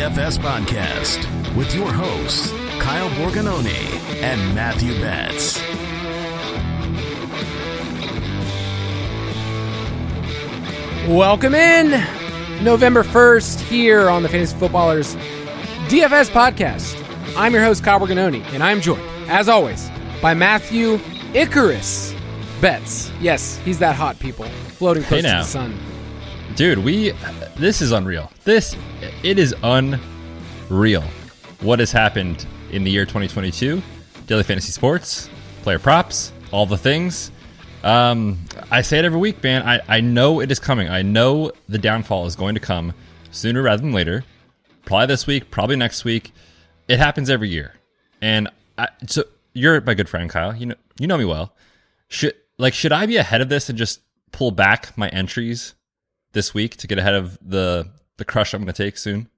DFS podcast with your hosts, Kyle Borgognoni and Matthew Betts. Welcome in November 1st here on the Fantasy Footballers DFS podcast. I'm your host, Kyle Borgognoni, and I'm joined, as always, by Matthew Icarus Betts. Yes, he's that hot, people, floating close Hey to the sun. Dude, we this is unreal. This it is unreal. What has happened in the year 2022? Daily fantasy sports, player props, all the things. Um, I say it every week, man. I, I know it is coming. I know the downfall is going to come sooner rather than later. Probably this week, probably next week. It happens every year. And I, so you're my good friend, Kyle. You know you know me well. Should like should I be ahead of this and just pull back my entries this week to get ahead of the the crush I'm going to take soon?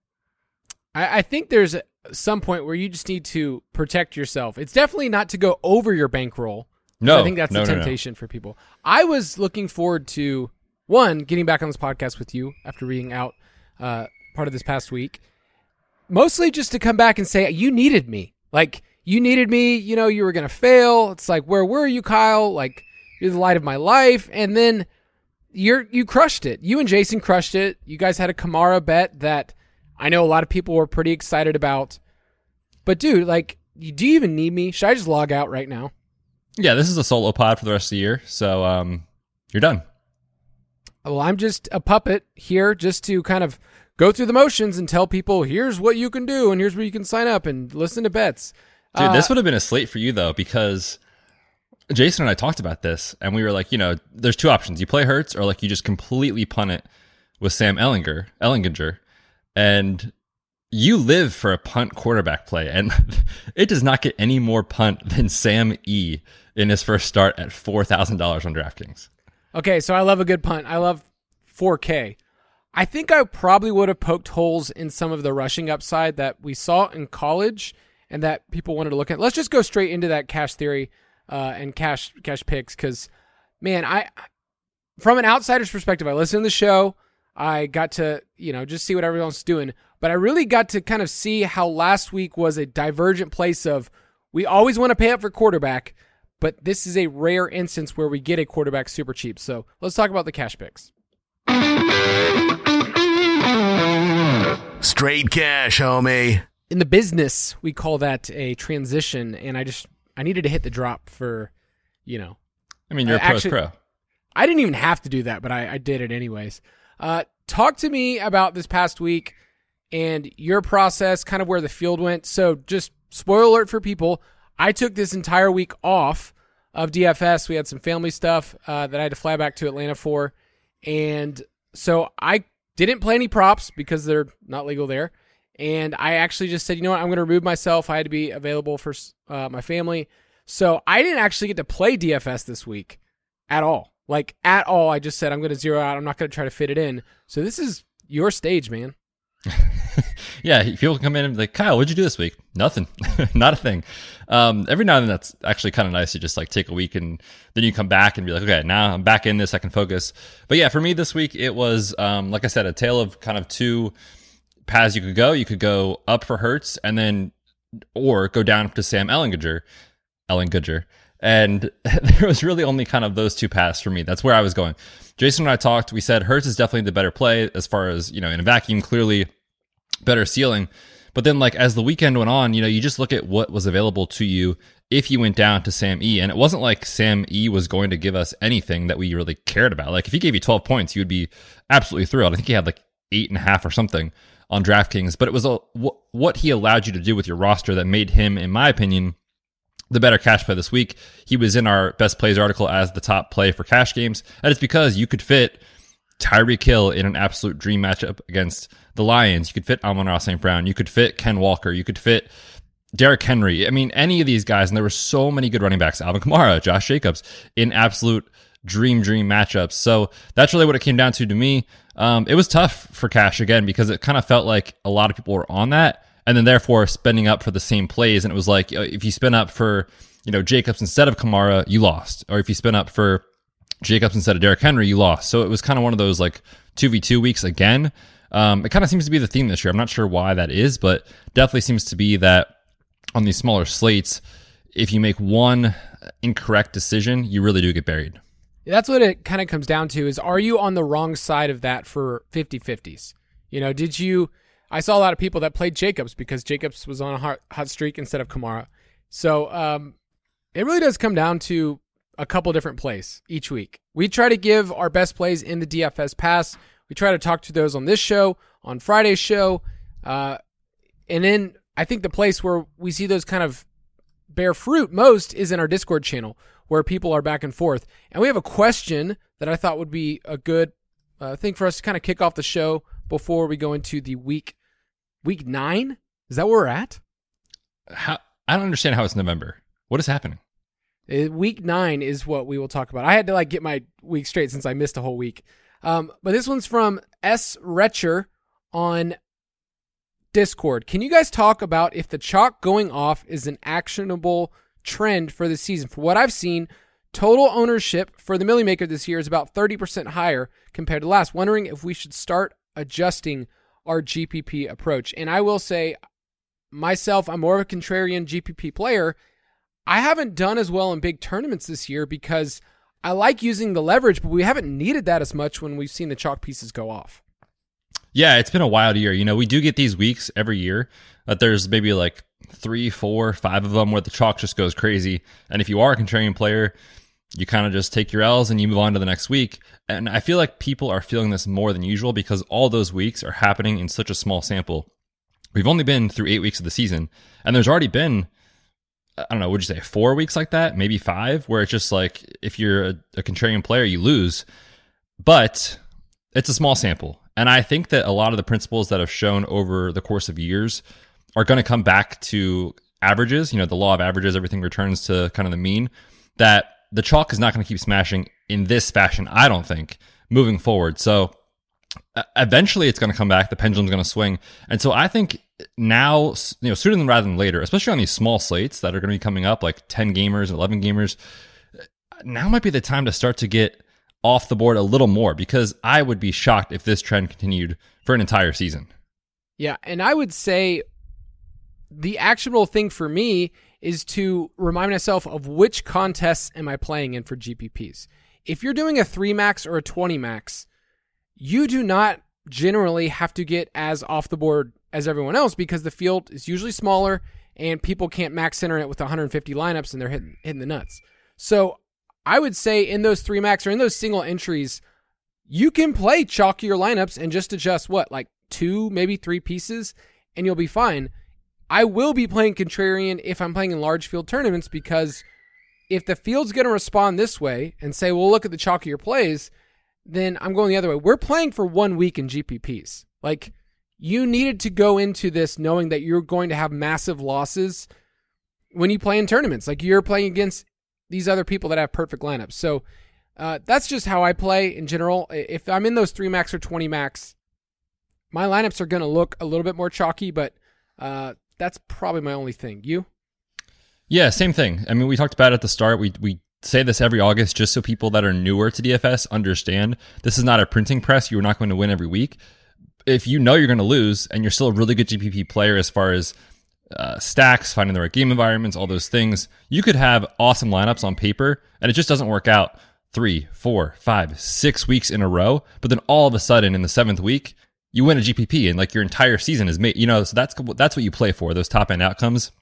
I, I think there's some point where you just need to protect yourself. It's definitely not to go over your bankroll. No, I think that's no, the no, no. temptation for people. I was looking forward to one getting back on this podcast with you after reading out uh, part of this past week, mostly just to come back and say you needed me. Like you needed me. You know you were gonna fail. It's like where were you, Kyle? Like you're the light of my life. And then you're you crushed it. You and Jason crushed it. You guys had a Kamara bet that I know a lot of people were pretty excited about. But dude, like, do you even need me? Should I just log out right now? Yeah, this is a solo pod for the rest of the year, so um, you're done. Well, I'm just a puppet here just to kind of go through the motions and tell people here's what you can do and here's where you can sign up and listen to bets. Dude, Uh, this would have been a slate for you though, because Jason and I talked about this, and we were like, you know, there's two options: you play Hurts, or like you just completely punt it with Sam Ehlinger, Ellinginger, and you live for a punt quarterback play, and it does not get any more punt than Sam E in his first start at four thousand dollars on DraftKings. Okay, so I love a good punt. I love 4K. I think I probably would have poked holes in some of the rushing upside that we saw in college and that people wanted to look at. Let's just go straight into that cash theory uh, and cash cash picks because, man, I from an outsider's perspective, I listened to the show. I got to you know just see what everyone's doing, but I really got to kind of see how last week was a divergent place of we always want to pay up for quarterback, but this is a rare instance where we get a quarterback super cheap. So let's talk about the cash picks. Straight cash, homie. In the business, we call that a transition, and I just I needed to hit the drop for, you know, I mean, you're a I actually- pro. I didn't even have to do that, but I, I did it anyways. Uh, talk to me about this past week and your process, kind of where the field went. So, just spoiler alert for people: I took this entire week off of DFS. We had some family stuff uh, that I had to fly back to Atlanta for, and so I didn't play any props because they're not legal there. And I actually just said, you know what, I'm going to remove myself. I had to be available for uh, my family, so I didn't actually get to play DFS this week at all. Like at all. I just said I'm going to zero out. I'm not going to try to fit it in. So this is your stage, man. Yeah, people come in and be like, Kyle, what'd you do this week? Nothing, not a thing. Um, every now and then, that's actually kind of nice to just like take a week and then you come back and be like, okay, now I'm back in this. I can focus. But yeah, for me this week, it was um, like I said, a tale of kind of two paths you could go. You could go up for Hurts and then, or go down to Sam Ehlinger, Ehlinger. And there was really only kind of those two paths for me. That's where I was going. Jason and I talked. We said Hurts is definitely the better play as far as, you know, in a vacuum, clearly better ceiling. But then, like, as the weekend went on, you know, you just look at what was available to you if you went down to Sam E. And it wasn't like Sam E was going to give us anything that we really cared about. Like, if he gave you 12 points, you would be absolutely thrilled. I think he had like eight and a half or something on DraftKings. But it was a, wh- what he allowed you to do with your roster that made him, in my opinion, the better cash play this week. He was in our best plays article as the top play for cash games. And it's because you could fit Tyreek Hill in an absolute dream matchup against the Lions. You could fit Amon-Ra St. Brown. You could fit Ken Walker. You could fit Derrick Henry. I mean, any of these guys, and there were so many good running backs, Alvin Kamara, Josh Jacobs, in absolute dream, dream matchups. So that's really what it came down to to me. Um, it was tough for cash again because it kind of felt like a lot of people were on that and then therefore spending up for the same plays. And it was like, if you spin up for, you know, Jacobs instead of Kamara, you lost. Or if you spin up for Jacobs instead of Derrick Henry, you lost. So it was kind of one of those like 2v2 weeks again. Um, it kind of seems to be the theme this year. I'm not sure why that is, but definitely seems to be that on these smaller slates, if you make one incorrect decision, you really do get buried. That's what it kind of comes down to is are you on the wrong side of that for 50-50s? You know, did you I saw a lot of people that played Jacobs because Jacobs was on a hot, hot streak instead of Kamara. So, um, it really does come down to a couple different plays each week. We try to give our best plays in the DFS pass. We try to talk to those on this show, on Friday's show. Uh, and then I think the place where we see those kind of bear fruit most is in our Discord channel where people are back and forth. And we have a question that I thought would be a good uh, thing for us to kind of kick off the show before we go into the week week nine. Is that where we're at? How, I don't understand how it's November. What is happening? Uh, week nine is what we will talk about. I had to like get my week straight since I missed a whole week. Um, but this one's from S Retcher on Discord. Can you guys talk about if the chalk going off is an actionable trend for the season? For what I've seen, total ownership for the Milly Maker this year is about 30% higher compared to last. Wondering if we should start adjusting our GPP approach. And I will say, myself, I'm more of a contrarian GPP player. I haven't done as well in big tournaments this year because I like using the leverage, but we haven't needed that as much when we've seen the chalk pieces go off. Yeah, it's been a wild year. You know, we do get these weeks every year that there's maybe like three, four, five of them where the chalk just goes crazy. And if you are a contrarian player, you kind of just take your L's and you move on to the next week. And I feel like people are feeling this more than usual because all those weeks are happening in such a small sample. We've only been through eight weeks of the season, and there's already been I don't know, would you say four weeks like that? Maybe five, where it's just like if you're a, a, contrarian player, you lose. But it's a small sample. And I think that a lot of the principles that have shown over the course of years are going to come back to averages. You know, the law of averages, everything returns to kind of the mean. That the chalk is not going to keep smashing in this fashion, I don't think, moving forward. So eventually it's going to come back. The pendulum's going to swing. And so I think now, you know, sooner than rather than later, especially on these small slates that are going to be coming up, like 10 gamers, 11 gamers, now might be the time to start to get off the board a little more because I would be shocked if this trend continued for an entire season. Yeah. And I would say the actionable thing for me is to remind myself of which contests am I playing in for GPPs. If you're doing a 3 max or a 20 max, you do not generally have to get as off the board as everyone else because the field is usually smaller and people can't max center it with 150 lineups and they're hitting, hitting the nuts. So I would say in those three max or in those single entries, you can play chalkier lineups and just adjust what, like two, maybe three pieces, and you'll be fine. I will be playing contrarian if I'm playing in large field tournaments because if the field's going to respond this way and say, well, look at the chalkier plays, then I'm going the other way. We're playing for one week in GPPs. Like, you needed to go into this knowing that you're going to have massive losses when you play in tournaments. Like, you're playing against these other people that have perfect lineups. So, uh, that's just how I play in general. If I'm in those 3 max or 20 max, my lineups are going to look a little bit more chalky, but uh, that's probably my only thing. You? Yeah, same thing. I mean, we talked about at the start. We we say this every August just so people that are newer to DFS understand this is not a printing press. You're not going to win every week. If you know you're going to lose and you're still a really good GPP player as far as uh, stacks, finding the right game environments, all those things, you could have awesome lineups on paper and it just doesn't work out three, four, five, six weeks in a row. But then all of a sudden in the seventh week, you win a GPP and like your entire season is made, you know, so that's, that's what you play for, those top end outcomes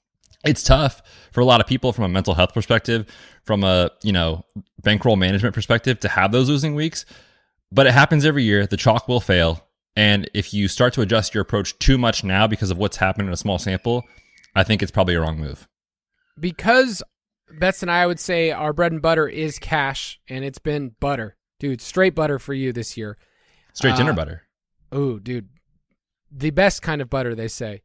it's tough for a lot of people from a mental health perspective, from a, you know, bankroll management perspective to have those losing weeks. But it happens every year. The chalk will fail. And if you start to adjust your approach too much now because of what's happened in a small sample, I think it's probably a wrong move. Because Betts and I would say our bread and butter is cash, and it's been butter, dude. Straight butter for you this year. Straight dinner uh, butter. Oh, dude, the best kind of butter they say.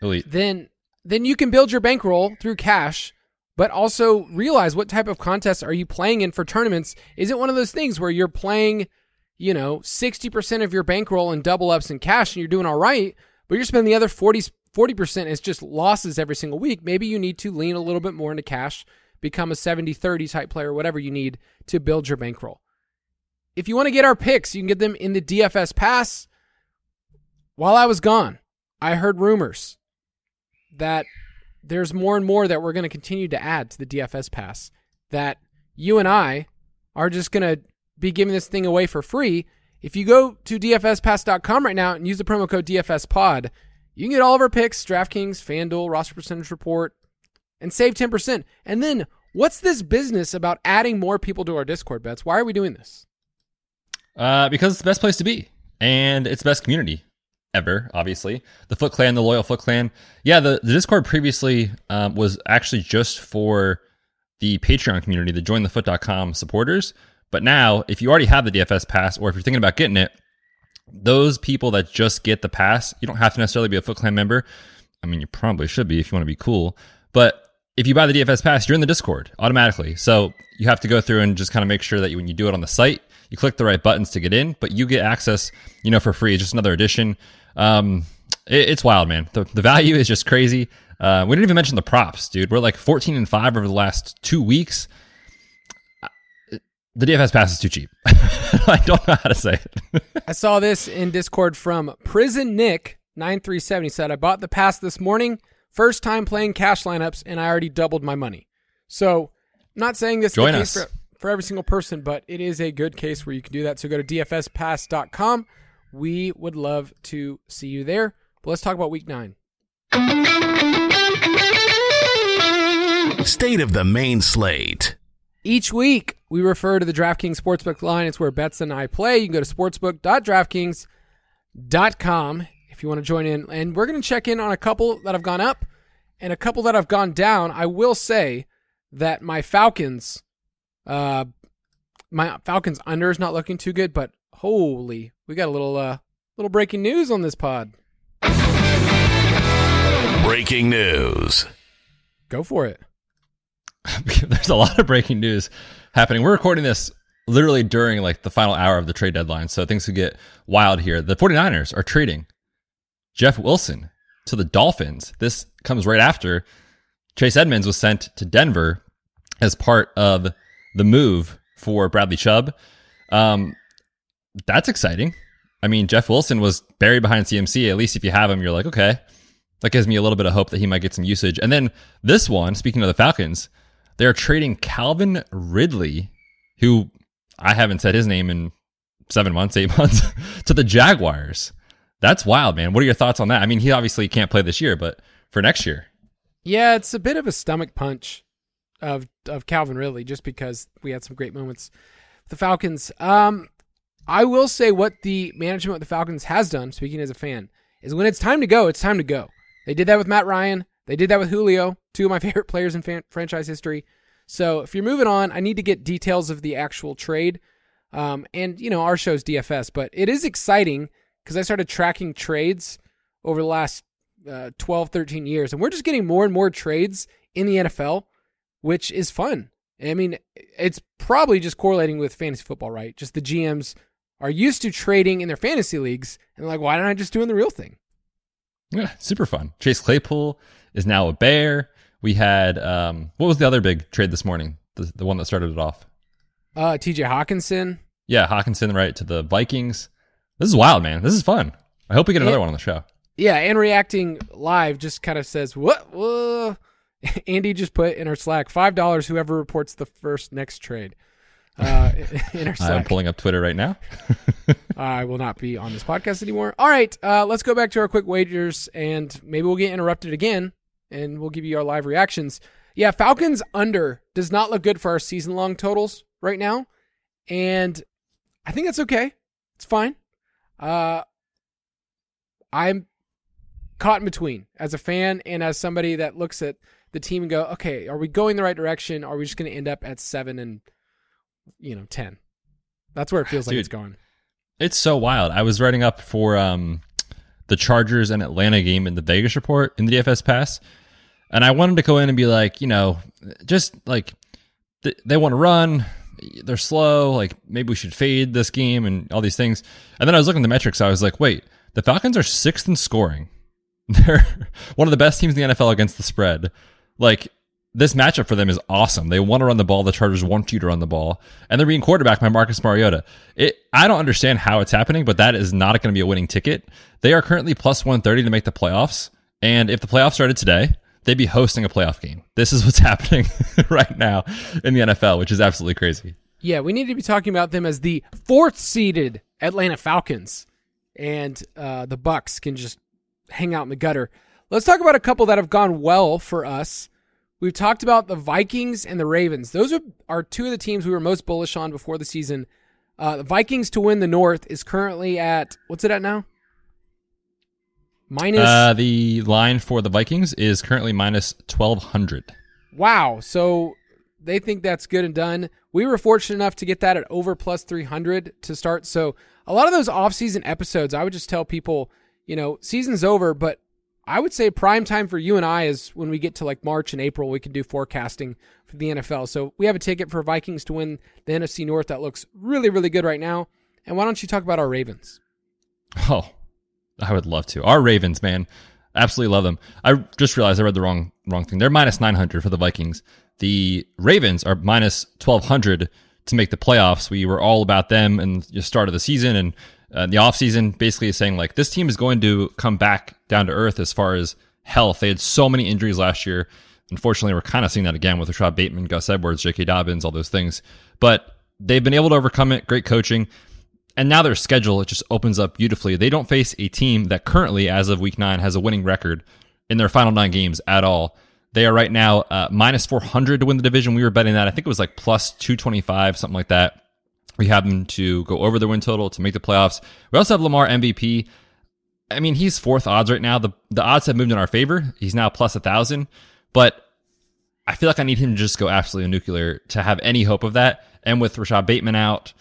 Elite. Then then you can build your bankroll through cash, but also realize what type of contests are you playing in for tournaments. Is it one of those things where you're playing, you know, 60% of your bankroll in double ups and cash and you're doing all right, but you're spending the other 40, 40% as just losses every single week? Maybe you need to lean a little bit more into cash, become a 70 30 type player, whatever you need to build your bankroll. If you want to get our picks, you can get them in the DFS pass while I was gone, I heard rumors that there's more and more that we're going to continue to add to the DFS pass. That you and I are just going to be giving this thing away for free. If you go to dfspass.com right now and use the promo code DFSPod, you can get all of our picks, DraftKings, FanDuel, roster percentage report, and save 10%. And then what's this business about adding more people to our Discord Betts? Why are we doing this? Uh, because it's the best place to be, and it's the best community ever. Obviously, the Foot Clan, the loyal Foot Clan. Yeah, the, the Discord previously um, was actually just for the Patreon community, the JoinTheFoot.com supporters. But now, if you already have the DFS pass, or if you're thinking about getting it, those people that just get the pass, you don't have to necessarily be a Foot Clan member. I mean, you probably should be if you want to be cool. But if you buy the DFS pass, you're in the Discord automatically. So you have to go through and just kind of make sure that you, when you do it on the site, you click the right buttons to get in, but you get access, you know, for free. It's just another addition. Um, it, it's wild, man. The, the value is just crazy. Uh, we didn't even mention the props, dude. We're like 14 and 5 over the last two weeks. The DFS pass is too cheap. I don't know how to say it. I saw this in Discord from Prison Nick 937. He said, I bought the pass this morning, first time playing cash lineups, and I already doubled my money. So, not saying this Join is the us. case for, for every single person, but it is a good case where you can do that. So go to dfspass.com. We would love to see you there. But let's talk about week nine. State of the main slate. Each week, we refer to the DraftKings Sportsbook line. It's where Betts and I play. You can go to sportsbook.draftkings.com if you want to join in. And we're going to check in on a couple that have gone up and a couple that have gone down. I will say that my Falcons, uh, my Falcons under is not looking too good, but holy, we got a little, uh, little breaking news on this pod. Breaking news. Go for it. There's a lot of breaking news happening. We're recording this literally during like the final hour of the trade deadline, so things could get wild here. The 49ers are trading Jeff Wilson to the Dolphins. This comes right after Chase Edmonds was sent to Denver as part of the move for Bradley Chubb. Um, that's exciting. I mean, Jeff Wilson was buried behind CMC. At least if you have him, you're like, okay, that gives me a little bit of hope that he might get some usage. And then this one, speaking of the Falcons, they're trading Calvin Ridley, who I haven't said his name in seven months, eight months, to the Jaguars. That's wild, man. What are your thoughts on that? I mean, he obviously can't play this year, but for next year. Yeah, it's a bit of a stomach punch of of Calvin Ridley, just because we had some great moments the Falcons. Um, I will say what the management of the Falcons has done, speaking as a fan, is when it's time to go, it's time to go. They did that with Matt Ryan. They did that with Julio, two of my favorite players in fan- franchise history. So if you're moving on, I need to get details of the actual trade. Um, and you know, our show's DFS, but it is exciting because I started tracking trades over the last uh, 12, 13 years, and we're just getting more and more trades in the NFL, which is fun. I mean, it's probably just correlating with fantasy football, right? Just the GMs are used to trading in their fantasy leagues, and like, why don't I just doing the real thing? Yeah, super fun. Chase Claypool is now a Bear. We had um, what was the other big trade this morning? The, the one that started it off. Uh, TJ Hockenson. Yeah, Hockenson right to the Vikings. This is wild, man. This is fun. I hope we get another Yeah. one on the show. Yeah, and reacting live just kind of says, what? Whoa. Andy just put in our Slack $5 whoever reports the first next trade. Uh, in our I'm pulling up Twitter right now. I will not be on this podcast anymore. All right, uh, let's go back to our quick wagers, and maybe we'll get interrupted again, and we'll give you our live reactions. Yeah, Falcons under does not look good for our season long totals right now, and I think that's okay. It's fine. Uh, I'm caught in between as a fan and as somebody that looks at the team and go, okay, are we going the right direction? Are we just going to end up at seven and you know ten? That's where it feels like it's going. It's so wild. I was writing up for um, the Chargers and Atlanta game in the Vegas report in the DFS pass, and I wanted to go in and be like, you know, just like th- they want to run, they're slow. Like maybe we should fade this game and all these things. And then I was looking at the metrics. I was like, wait, the Falcons are sixth in scoring. They're one of the best teams in the NFL against the spread. Like this matchup for them is awesome. They want to run the ball. The Chargers want you to run the ball, and they're being quarterbacked by Marcus Mariota. It I don't understand how it's happening, but that is not going to be a winning ticket. They are currently plus 130 to make the playoffs. And if the playoffs started today, they'd be hosting a playoff game. This is what's happening right now in the NFL, which is absolutely crazy. Yeah, we need to be talking about them as the fourth seeded Atlanta Falcons, and uh, the Bucks can just hang out in the gutter. Let's talk about a couple that have gone well for us. We've talked about the Vikings and the Ravens. Those are, are two of the teams we were most bullish on before the season. Uh, the Vikings to win the North is currently at what's it at now? Minus. Uh, the line for the Vikings is currently minus 1200. Wow. So they think that's good and done. We were fortunate enough to get that at over plus 300 to start. So a lot of those off-season episodes, I would just tell people, you know, season's over, but I would say prime time for you and I is when we get to like March and April, we can do forecasting for the NFL. So we have a ticket for Vikings to win the NFC North that looks really, really good right now. And why don't you talk about our Ravens? Oh, I would love to. Our Ravens, man, absolutely love them. I just realized I read the wrong wrong thing. They're minus 900 for the Vikings. The Ravens are minus 1200 to make the playoffs. We were all about them and the start of the season and uh, the offseason, basically is saying like this team is going to come back down to earth as far as health. They had so many injuries last year. Unfortunately, we're kind of seeing that again with Rashod Bateman, Gus Edwards, J.K. Dobbins, all those things. But they've been able to overcome it. Great coaching. And now their schedule, it just opens up beautifully. They don't face a team that currently, as of week nine, has a winning record in their final nine games at all. They are right now uh, minus 400 to win the division. We were betting that. I think it was like plus 225, something like that. We have them to go over the win total to make the playoffs. We also have Lamar MVP. I mean, he's fourth odds right now. The the odds have moved in our favor. He's now plus a thousand, but I feel like I need him to just go absolutely nuclear to have any hope of that. And with Rashod Bateman out,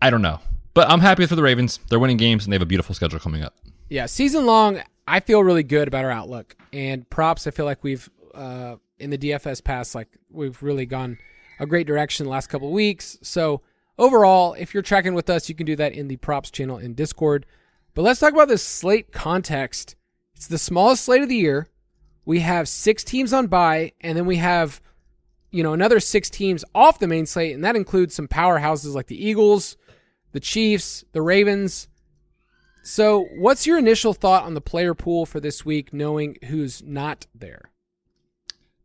I don't know. But I'm happy for the Ravens. They're winning games and they have a beautiful schedule coming up. Yeah, season long, I feel really good about our outlook. And props, I feel like we've uh, in the DFS past, like we've really gone a great direction the last couple of weeks. So overall, if you're tracking with us, you can do that in the props channel in Discord. But let's talk about this slate context. It's the smallest slate of the year. We have six teams on bye, and then we have, you know, another six teams off the main slate, and that includes some powerhouses like the Eagles, the Chiefs, the Ravens. So, what's your initial thought on the player pool for this week, knowing who's not there?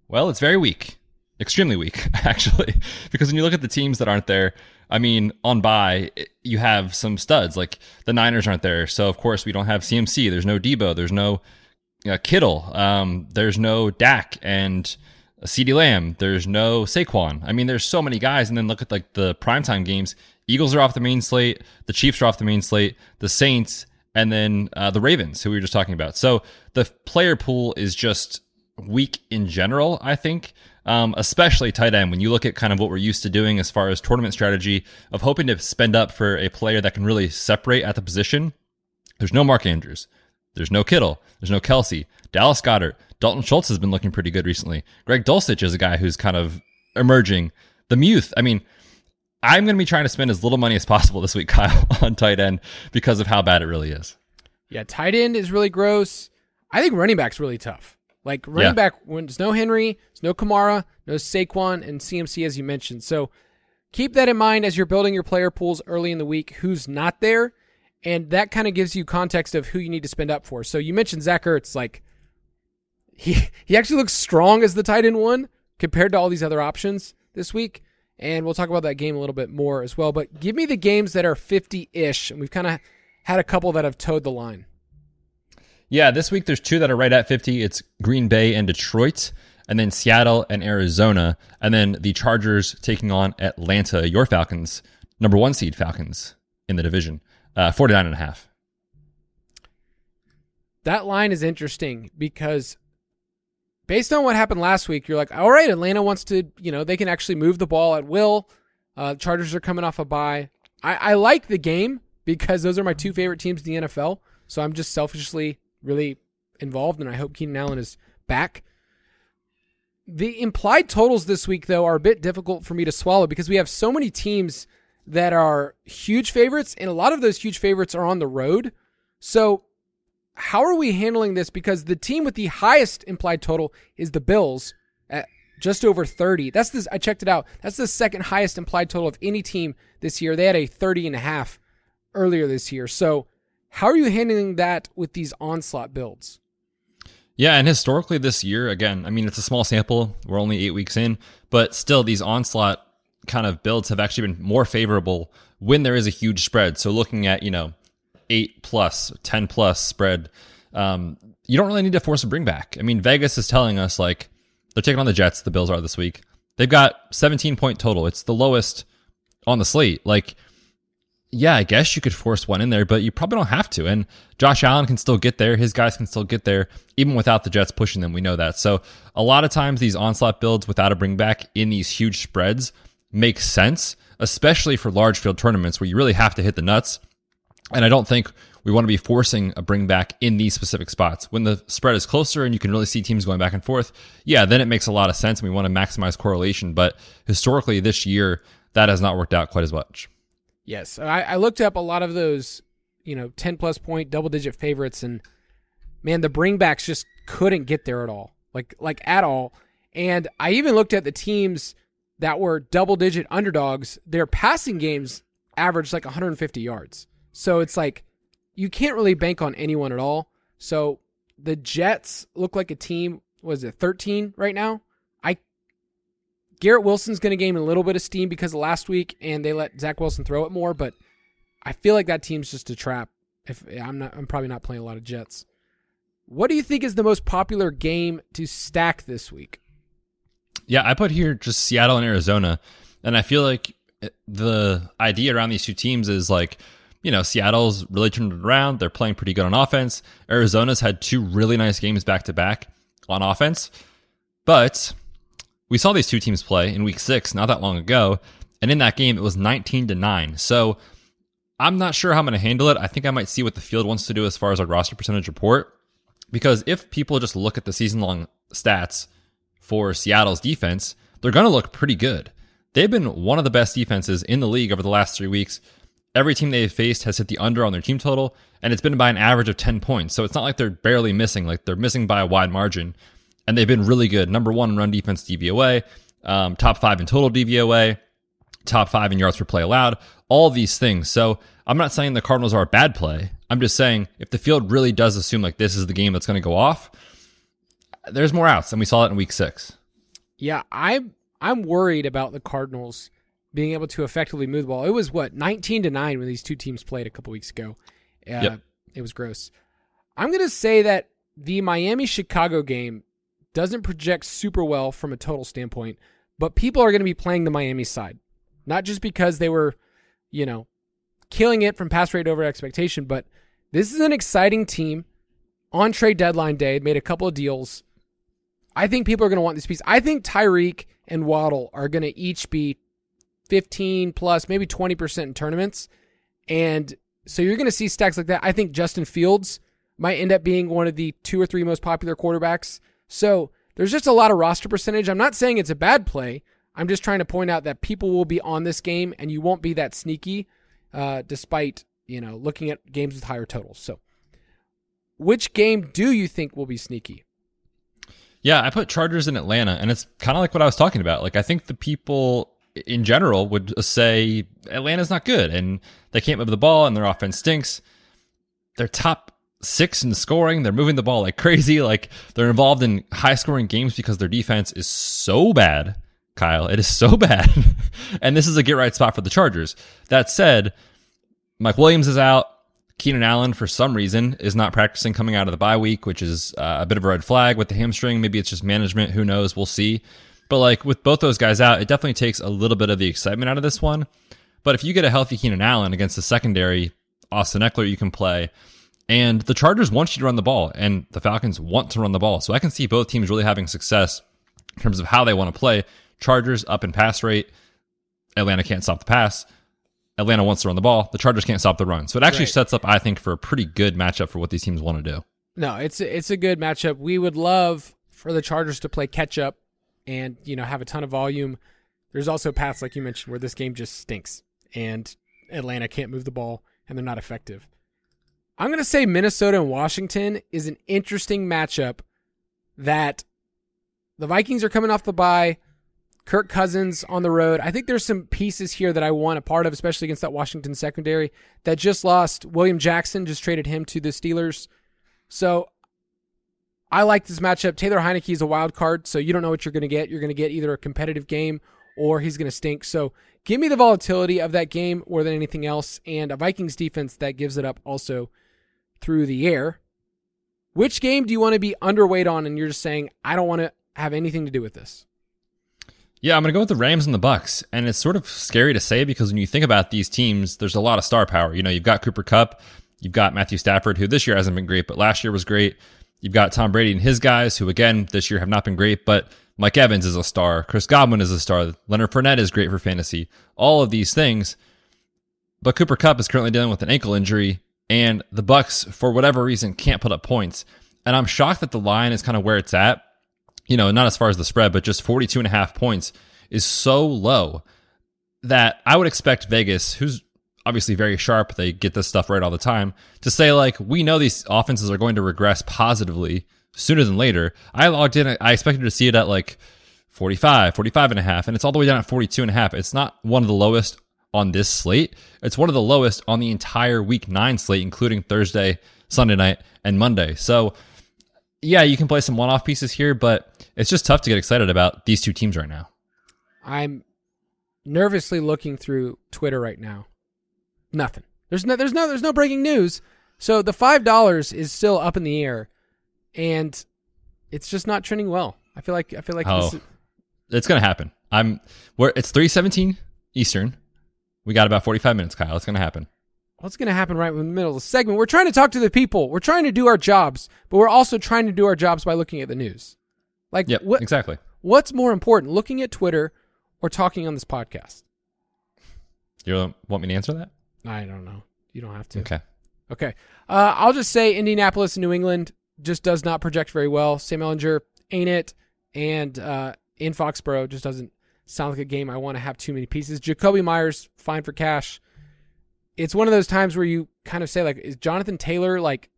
Well, it's very weak, extremely weak, actually, because when you look at the teams that aren't there, I mean, on bye, you have some studs like the Niners aren't there, so of course we don't have CMC. There's no Deebo. There's no uh, Kittle. Um, there's no Dak and CeeDee Lamb. There's no Saquon. I mean, there's so many guys, and then look at like the primetime games. Eagles are off the main slate. The Chiefs are off the main slate. The Saints and then uh, the Ravens, who we were just talking about. So the player pool is just weak in general, I think, um, especially tight end. When you look at kind of what we're used to doing as far as tournament strategy of hoping to spend up for a player that can really separate at the position, there's no Mark Andrews. There's no Kittle. There's no Kelce. Dallas Goedert. Dalton Schultz has been looking pretty good recently. Greg Dulcich is a guy who's kind of emerging. The Muth, I mean, I'm going to be trying to spend as little money as possible this week, Kyle, on tight end because of how bad it really is. Yeah, tight end is really gross. I think running back's really tough. Like running yeah. back, when there's no Henry, there's no Kamara, no Saquon, and CMC as you mentioned. So keep that in mind as you're building your player pools early in the week. Who's not there, and that kind of gives you context of who you need to spend up for. So you mentioned Zach Ertz, like he he actually looks strong as the tight end one compared to all these other options this week and we'll talk about that game a little bit more as well. But give me the games that are 50 ish, and we've kind of had a couple that have towed the line. Yeah, this week there's two that are right at 50. It's Green Bay and Detroit, and then Seattle and Arizona, and then the Chargers taking on Atlanta, your Falcons, number one seed Falcons in the division, uh, 49 and a half. That line is interesting because based on what happened last week, you're like, all right, Atlanta wants to, you know, they can actually move the ball at will. Uh, Chargers are coming off a bye. I, I like the game because those are my two favorite teams in the NFL. So I'm just selfishly really involved, and I hope Keenan Allen is back. The implied totals this week, though, are a bit difficult for me to swallow because we have so many teams that are huge favorites, and a lot of those huge favorites are on the road. So how are we handling this? Because the team with the highest implied total is the Bills at just over 30. That's this I checked it out. That's the second highest implied total of any team this year. They had a 30 and a half earlier this year. So, how are you handling that with these onslaught builds? Yeah, and historically this year, again, I mean, it's a small sample. We're only eight weeks in, but still, these onslaught kind of builds have actually been more favorable when there is a huge spread. So, looking at, you know, eight plus, 10 plus spread, um, you don't really need to force a bring back. I mean, Vegas is telling us like they're taking on the Jets, the Bills are this week. They've got 17 point total. It's the lowest on the slate. Like, yeah, I guess you could force one in there, but you probably don't have to. And Josh Allen can still get there. His guys can still get there, even without the Jets pushing them. We know that. So a lot of times these onslaught builds without a bring back in these huge spreads make sense, especially for large field tournaments where you really have to hit the nuts. And I don't think we want to be forcing a bring back in these specific spots. When the spread is closer and you can really see teams going back and forth, yeah, then it makes a lot of sense and we want to maximize correlation. But historically, this year, that has not worked out quite as much. Yes, I, I looked up a lot of those, you know, ten plus point double digit favorites, and man, the bringbacks just couldn't get there at all, like like at all. And I even looked at the teams that were double digit underdogs. Their passing games averaged like 150 yards, so it's like you can't really bank on anyone at all. So the Jets look like a team. Was it 13 right now? Garrett Wilson's going to gain a little bit of steam because of last week, and they let Zach Wilson throw it more. But I feel like that team's just a trap. If I'm not, I'm probably not playing a lot of Jets. What do you think is the most popular game to stack this week? Yeah, I put here just Seattle and Arizona, and I feel like eh, the idea around these two teams is like, you know, Seattle's really turned it around. They're playing pretty good on offense. Arizona's had two really nice games back to back on offense, but we saw these two teams play in week six not that long ago, and in that game it was 19 to 9. So I'm not sure how I'm going to handle it. I think I might see what the field wants to do as far as our roster percentage report. Because if people just look at the season long stats for Seattle's defense, they're going to look pretty good. They've been one of the best defenses in the league over the last three weeks. Every team they've faced has hit the under on their team total, and it's been by an average of 10 points. So it's not like they're barely missing, like they're missing by a wide margin and they've been really good. Number one in run defense DVOA, um, top five in total DVOA, top five in yards per play allowed, all these things. So I'm not saying the Cardinals are a bad play. I'm just saying if the field really does assume like this is the game that's going to go off, there's more outs, and we saw it in Week Six. Yeah, I'm I'm worried about the Cardinals being able to effectively move the ball. It was what 19 to nine when these two teams played a couple weeks ago. Uh, yep. It was gross. I'm going to say that the Miami Chicago game doesn't project super well from a total standpoint, but people are going to be playing the Miami side. Not just because they were, you know, killing it from pass rate over expectation, but this is an exciting team on trade deadline day, made a couple of deals. I think people are going to want this piece. I think Tyreek and Waddle are going to each be 15 plus, maybe 20% in tournaments. And so you're going to see stacks like that. I think Justin Fields might end up being one of the two or three most popular quarterbacks so there's just a lot of roster percentage. I'm not saying it's a bad play. I'm just trying to point out that people will be on this game and you won't be that sneaky, uh, despite you know looking at games with higher totals. So, which game do you think will be sneaky? Yeah, I put Chargers in Atlanta, and it's kind of like what I was talking about. Like I think the people in general would say Atlanta's not good and they can't move the ball and their offense stinks. Their top six in scoring. They're moving the ball like crazy. Like they're involved in high scoring games because their defense is so bad. Kyle, it is so bad. and this is a get right spot for the Chargers. That said, Mike Williams is out. Keenan Allen, for some reason, is not practicing coming out of the bye week, which is uh, a bit of a red flag with the hamstring. Maybe it's just management. Who knows? We'll see. But like with both those guys out, it definitely takes a little bit of the excitement out of this one. But if you get a healthy Keenan Allen against the secondary, Austin Ekeler, you can play. And the Chargers want you to run the ball, and the Falcons want to run the ball. So I can see both teams really having success in terms of how they want to play. Chargers up in pass rate. Atlanta can't stop the pass. Atlanta wants to run the ball. The Chargers can't stop the run. So it actually right. sets up, I think, for a pretty good matchup for what these teams want to do. No, it's a, it's a good matchup. We would love for the Chargers to play catch up and you know have a ton of volume. There's also paths like you mentioned where this game just stinks and Atlanta can't move the ball and they're not effective. I'm going to say Minnesota and Washington is an interesting matchup that the Vikings are coming off the bye. Kirk Cousins on the road. I think there's some pieces here that I want a part of, especially against that Washington secondary that just lost. William Jackson just traded him to the Steelers. So I like this matchup. Taylor Heinicke is a wild card, so you don't know what you're going to get. You're going to get either a competitive game or he's going to stink. So give me the volatility of that game more than anything else, and a Vikings defense that gives it up also through the air. Which game do you want to be underweight on? And you're just saying, I don't want to have anything to do with this. Yeah, I'm going to go with the Rams and the Bucks, and it's sort of scary to say because when you think about these teams, there's a lot of star power. You know, you've got Cooper Kupp, you've got Matthew Stafford, who this year hasn't been great, but last year was great. You've got Tom Brady and his guys, who again this year have not been great, but Mike Evans is a star, Chris Godwin is a star, Leonard Fournette is great for fantasy. All of these things, but Cooper Kupp is currently dealing with an ankle injury, and the Bucks, for whatever reason, can't put up points. And I'm shocked that the line is kind of where it's at you know, not as far as the spread, but just 42 and a half points is so low that I would expect Vegas, who's obviously very sharp, they get this stuff right all the time, to say, like, we know these offenses are going to regress positively sooner than later. I logged in, I expected to see it at like 45, 45 and a half, and it's all the way down at 42 and a half. It's not one of the lowest on this slate. It's one of the lowest on the entire week nine slate, including Thursday, Sunday night, and Monday. So, yeah, you can play some one off pieces here, but it's just tough to get excited about these two teams right now. I'm nervously looking through Twitter right now. Nothing. There's no there's no there's no breaking news. So the five dollars is still up in the air, and it's just not trending well. I feel like I feel like oh, is, it's gonna happen. I'm where it's three seventeen Eastern. We got about forty five minutes, Kyle. It's gonna happen what's going to happen right in the middle of the segment? We're trying to talk to the people. We're trying to do our jobs, but we're also trying to do our jobs by looking at the news. Like, yep, what, exactly. What's more important, looking at Twitter or talking on this podcast? You want me to answer that? I don't know. You don't have to. Okay. Okay. Uh, I'll just say Indianapolis and New England just does not project very well. Sam Ehlinger ain't it, and uh, in Foxborough just doesn't sound like a game I want to have too many pieces. Jakobi Meyers fine for cash it's one of those times where you kind of say like, is Jonathan Taylor like,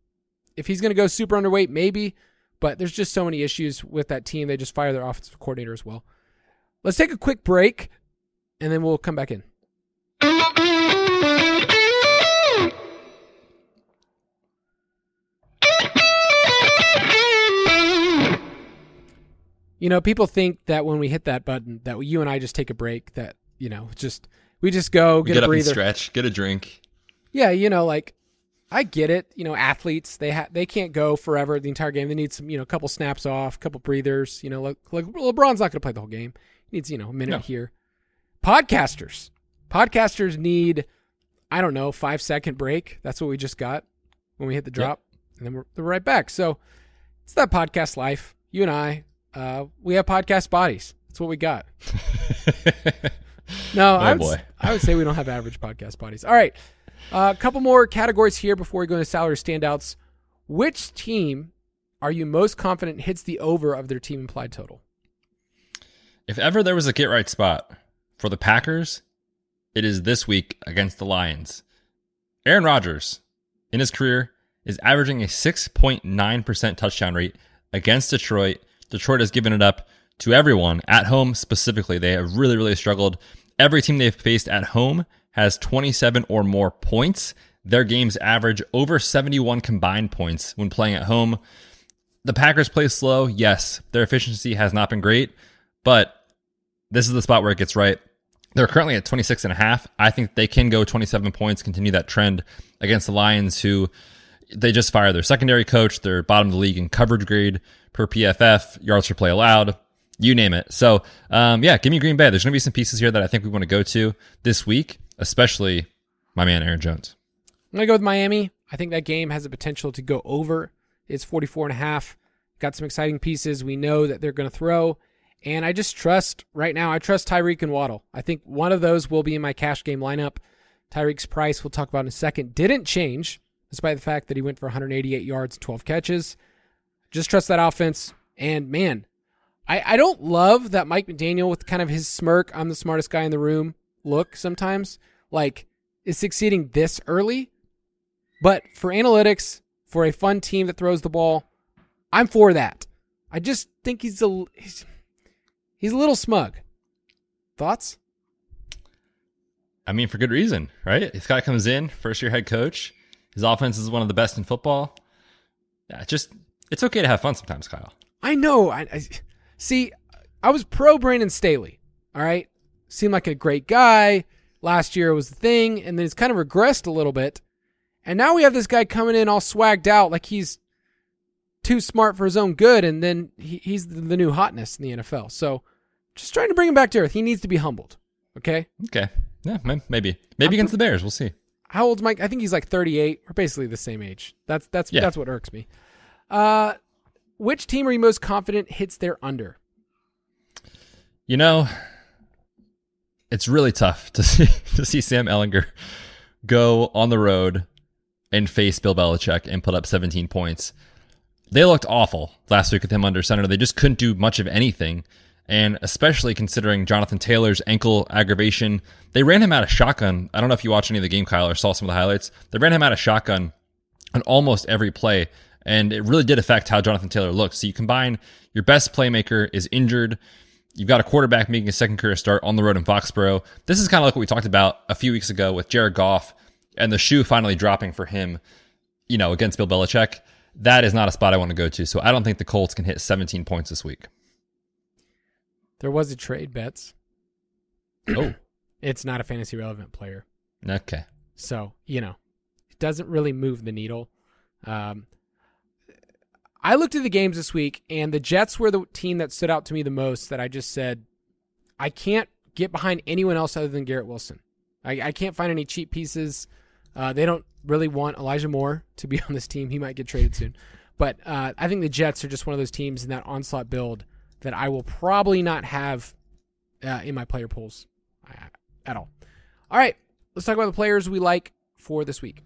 if he's going to go super underweight, maybe, but there's just so many issues with that team. They just fire their offensive coordinator as well. Let's take a quick break, and then we'll come back in. You know, people think that when we hit that button, that you and I just take a break. That you know, just we just go get, get a breather, stretch, get a drink. Yeah, you know, like I get it. You know, athletes they ha- they can't go forever the entire game. They need some, you know, a couple snaps off, a couple breathers. You know, like, like LeBron's not going to play the whole game. He needs you know a minute no. here. Podcasters, podcasters need, I don't know, five second break. That's what we just got when we hit the drop, yep. and then we're, we're right back. So it's that podcast life. You and I, uh, we have podcast bodies. That's what we got. No, oh, I, would. I would say we don't have average podcast bodies. All right. A uh, couple more categories here before we go into salary standouts. Which team are you most confident hits the over of their team implied total? If ever there was a get right spot for the Packers, it is this week against the Lions. Aaron Rodgers, in his career, is averaging a 6.9% touchdown rate against Detroit. Detroit has given it up to everyone at home specifically. They have really, really struggled. Every team they've faced at home has 27 or more points. Their games average over 71 combined points when playing at home. The Packers play slow. Yes, their efficiency has not been great, but this is the spot where it gets right. They're currently at 26 and a half. I think they can go 27 points, continue that trend against the Lions, who they just fired their secondary coach. They're bottom of the league in coverage grade per PFF, yards per play allowed you name it. So, um, yeah, give me Green Bay. There's going to be some pieces here that I think we want to go to this week, especially my man Aaron Jones. I'm going to go with Miami. I think that game has the potential to go over. It's 44 and a half. Got some exciting pieces. We know that they're going to throw. And I just trust right now, I trust Tyreek and Waddle. I think one of those will be in my cash game lineup. Tyreek's price, we'll talk about in a second, didn't change despite the fact that he went for 188 yards, 12 catches. Just trust that offense. And man, I, I don't love that Mike McDaniel with kind of his smirk, I'm the smartest guy in the room look sometimes, like is succeeding this early. But for analytics, for a fun team that throws the ball, I'm for that. I just think he's a he's, He's a little smug. Thoughts? I mean, for good reason, right? This guy comes in, first year head coach. His offense is one of the best in football. Yeah, just it's okay to have fun sometimes, Kyle. I know. I, I see. I was pro Brandon Staley. All right, seemed like a great guy. Last year was the thing, and then he's kind of regressed a little bit. And now we have this guy coming in all swagged out, like he's too smart for his own good, and then he, he's the, the new hotness in the NFL. So, just trying to bring him back to earth. He needs to be humbled. Okay. Okay. Yeah, maybe. Maybe against the Bears. We'll see. How old's Mike? I think he's like 38. We're basically the same age. That's that's Yeah. that's what irks me. Uh, which team are you most confident hits their under? You know, it's really tough to see to see Sam Ehlinger go on the road and face Bill Belichick and put up 17 points. They looked awful last week with him under center. They just couldn't do much of anything. And especially considering Jonathan Taylor's ankle aggravation, they ran him out of shotgun. I don't know if you watched any of the game, Kyle, or saw some of the highlights. They ran him out of shotgun on almost every play. And it really did affect how Jonathan Taylor looked. So you combine your best playmaker is injured. You've got a quarterback making a second career start on the road in Foxborough. This is kind of like what we talked about a few weeks ago with Jared Goff and the shoe finally dropping for him, you know, against Bill Belichick. That is not a spot I want to go to. So I don't think the Colts can hit 17 points this week. There was a trade Betts. Oh, It's not a fantasy relevant player. okay. So, you know, it doesn't really move the needle. Um, I looked at the games this week, and the Jets were the team that stood out to me the most that I just said, I can't get behind anyone else other than Garrett Wilson. I, I can't find any cheap pieces. Uh, they don't really want Elijah Moore to be on this team. He might get traded soon. But uh, I think the Jets are just one of those teams in that onslaught build that I will probably not have uh, in my player pools uh, at all. All right, let's talk about the players we like for this week.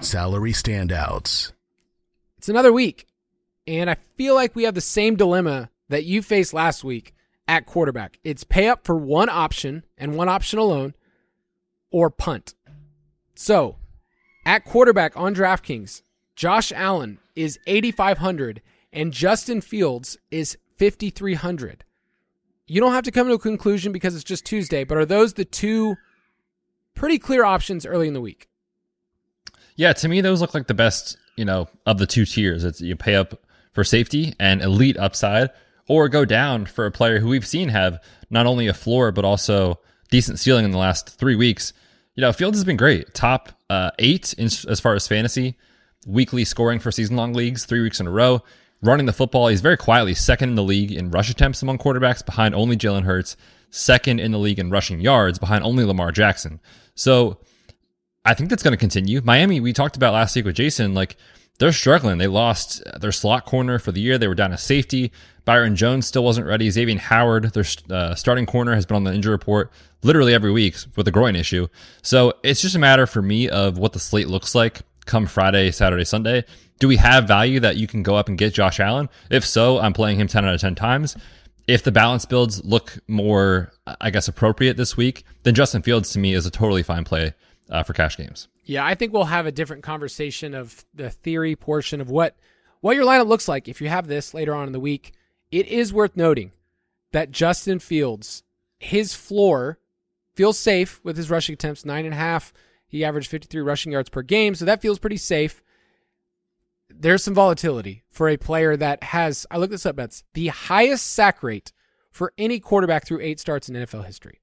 Salary standouts. It's another week, and I feel like we have the same dilemma that you faced last week at quarterback. It's pay up for one option and one option alone, or punt. So, at quarterback on DraftKings, Josh Allen is 8,500 and Justin Fields is 5,300. You don't have to come to a conclusion because it's just Tuesday, but are those the two pretty clear options early in the week? Yeah, to me, those look like the best, you know, of the two tiers. It's you pay up for safety and elite upside, or go down for a player who we've seen have not only a floor but also decent ceiling in the last three weeks. You know, Fields has been great. Top uh, eight in, as far as fantasy, weekly scoring for season long leagues, three weeks in a row. Running the football, he's very quietly second in the league in rush attempts among quarterbacks, behind only Jalen Hurts. Second in the league in rushing yards, behind only Lamar Jackson. So I think that's going to continue. Miami, we talked about last week with Jason, like they're struggling. They lost their slot corner for the year. They were down a safety. Byron Jones still wasn't ready. Xavier Howard, their uh, starting corner, has been on the injury report literally every week with a groin issue. So it's just a matter for me of what the slate looks like come Friday, Saturday, Sunday. Do we have value that you can go up and get Josh Allen? If so, I'm playing him 10 out of 10 times. If the balance builds look more, I guess, appropriate this week, then Justin Fields to me is a totally fine play uh, for cash games. Yeah, I think we'll have a different conversation of the theory portion of what what your lineup looks like if you have this later on in the week. It is worth noting that Justin Fields, his floor feels safe with his rushing attempts, nine and a half. He averaged 53 rushing yards per game, so that feels pretty safe. There's some volatility for a player that has, I looked this up, Betts, the highest sack rate for any quarterback through eight starts in NFL history.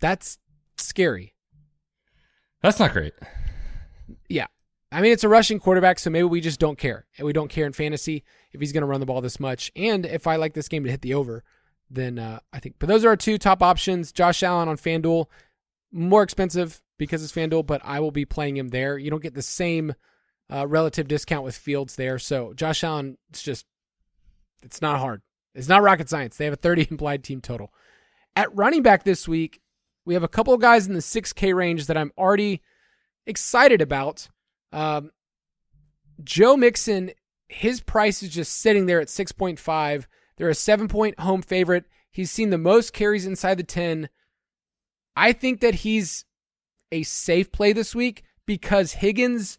That's scary. That's not great. Yeah. I mean, it's a rushing quarterback, so maybe we just don't care. And we don't care in fantasy if he's going to run the ball this much. And if I like this game to hit the over, then uh, I think. But those are our two top options. Josh Allen on FanDuel, more expensive because it's FanDuel, but I will be playing him there. You don't get the same uh, relative discount with Fields there. So Josh Allen, it's just, it's not hard. It's not rocket science. They have a 30 implied team total. At running back this week, we have a couple of guys in the 6K range that I'm already excited about. Um, Joe Mixon, his price is just sitting there at 6.5. They're a seven point home favorite. He's seen the most carries inside the 10. I think that he's a safe play this week because Higgins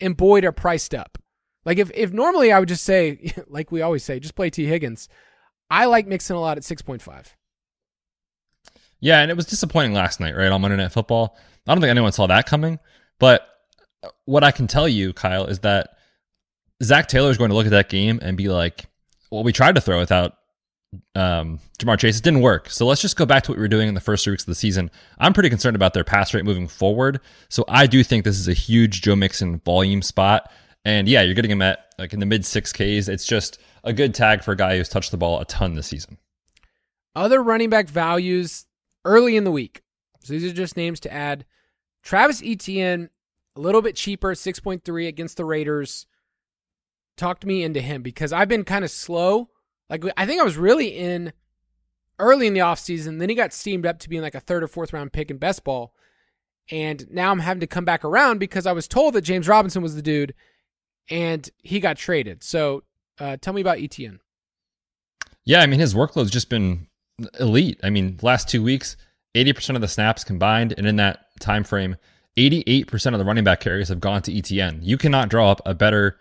and Boyd are priced up. Like if if normally I would just say, like we always say, just play Tee Higgins. I like Mixon a lot at six point five. Yeah, and it was disappointing last night, right on Monday Night Football. I don't think anyone saw that coming. But what I can tell you, Kyle, is that Zac Taylor is going to look at that game and be like, "Well, we tried to throw without um, Ja'Marr Chase. It didn't work. So let's just go back to what we were doing in the first three weeks of the season. I'm pretty concerned about their pass rate moving forward. So I do think this is a huge Joe Mixon volume spot. And yeah, you're getting him at like in the mid six Ks. It's just a good tag for a guy who's touched the ball a ton this season. Other running back values early in the week. So these are just names to add. Travis Etienne, a little bit cheaper, 6.3 against the Raiders. Talked me into him because I've been kind of slow. Like I think I was really in early in the offseason. Then he got steamed up to being like a third or fourth round pick in best ball. And now I'm having to come back around because I was told that James Robinson was the dude and he got traded. So uh, tell me about Etienne. Yeah, I mean his workload's just been elite. I mean, last two weeks, 80% of the snaps combined, and in that time frame, 88% of the running back carries have gone to Etienne. You cannot draw up a better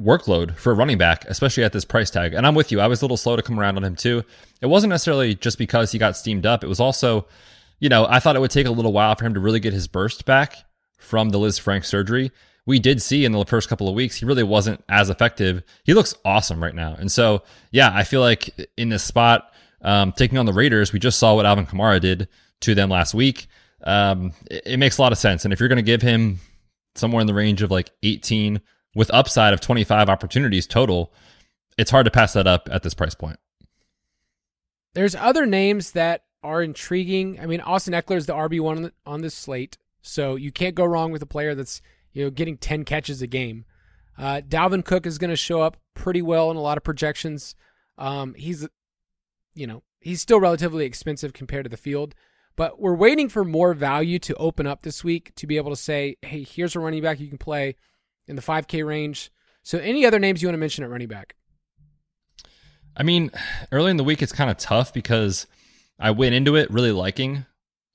workload for a running back, especially at this price tag. And I'm with you. I was a little slow to come around on him too. It wasn't necessarily just because he got steamed up. It was also, you know, I thought it would take a little while for him to really get his burst back from the Lisfranc surgery we did see in the first couple of weeks, he really wasn't as effective. He looks awesome right now. And so, yeah, I feel like in this spot, um, taking on the Raiders, we just saw what Alvin Kamara did to them last week. Um, it, it makes a lot of sense. And if you're going to give him somewhere in the range of like 18 with upside of 25 opportunities total, it's hard to pass that up at this price point. There's other names that are intriguing. I mean, Austin Ekeler is the RB1 on, the, on this slate. So you can't go wrong with a player that's you know, getting 10 catches a game. Uh, Dalvin Cook is going to show up pretty well in a lot of projections. Um, he's, you know, he's still relatively expensive compared to the field, but we're waiting for more value to open up this week to be able to say, hey, here's a running back you can play in the 5K range. So, any other names you want to mention at running back? I mean, early in the week, it's kind of tough because I went into it really liking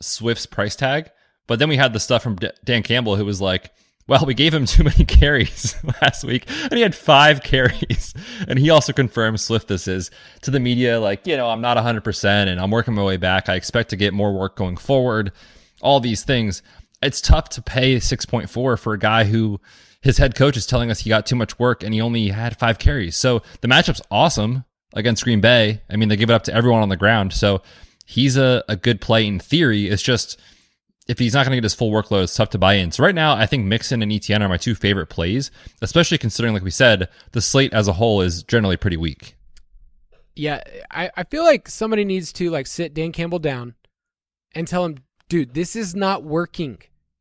Swift's price tag, but then we had the stuff from Dan Campbell who was like, well, we gave him too many carries last week, and he had five carries. And he also confirmed Swift this is to the media, like, you know, I'm not 100% and I'm working my way back. I expect to get more work going forward, all these things. It's tough to pay 6.4 for a guy who his head coach is telling us he got too much work and he only had five carries. So the matchup's awesome against Green Bay. I mean, they give it up to everyone on the ground. So he's a, a good play in theory. It's just if he's not going to get his full workload, it's tough to buy in. So right now, I think Mixon and Etienne are my two favorite plays, especially considering, like we said, the slate as a whole is generally pretty weak. Yeah, I, I feel like somebody needs to like sit Dan Campbell down and tell him, dude, this is not working.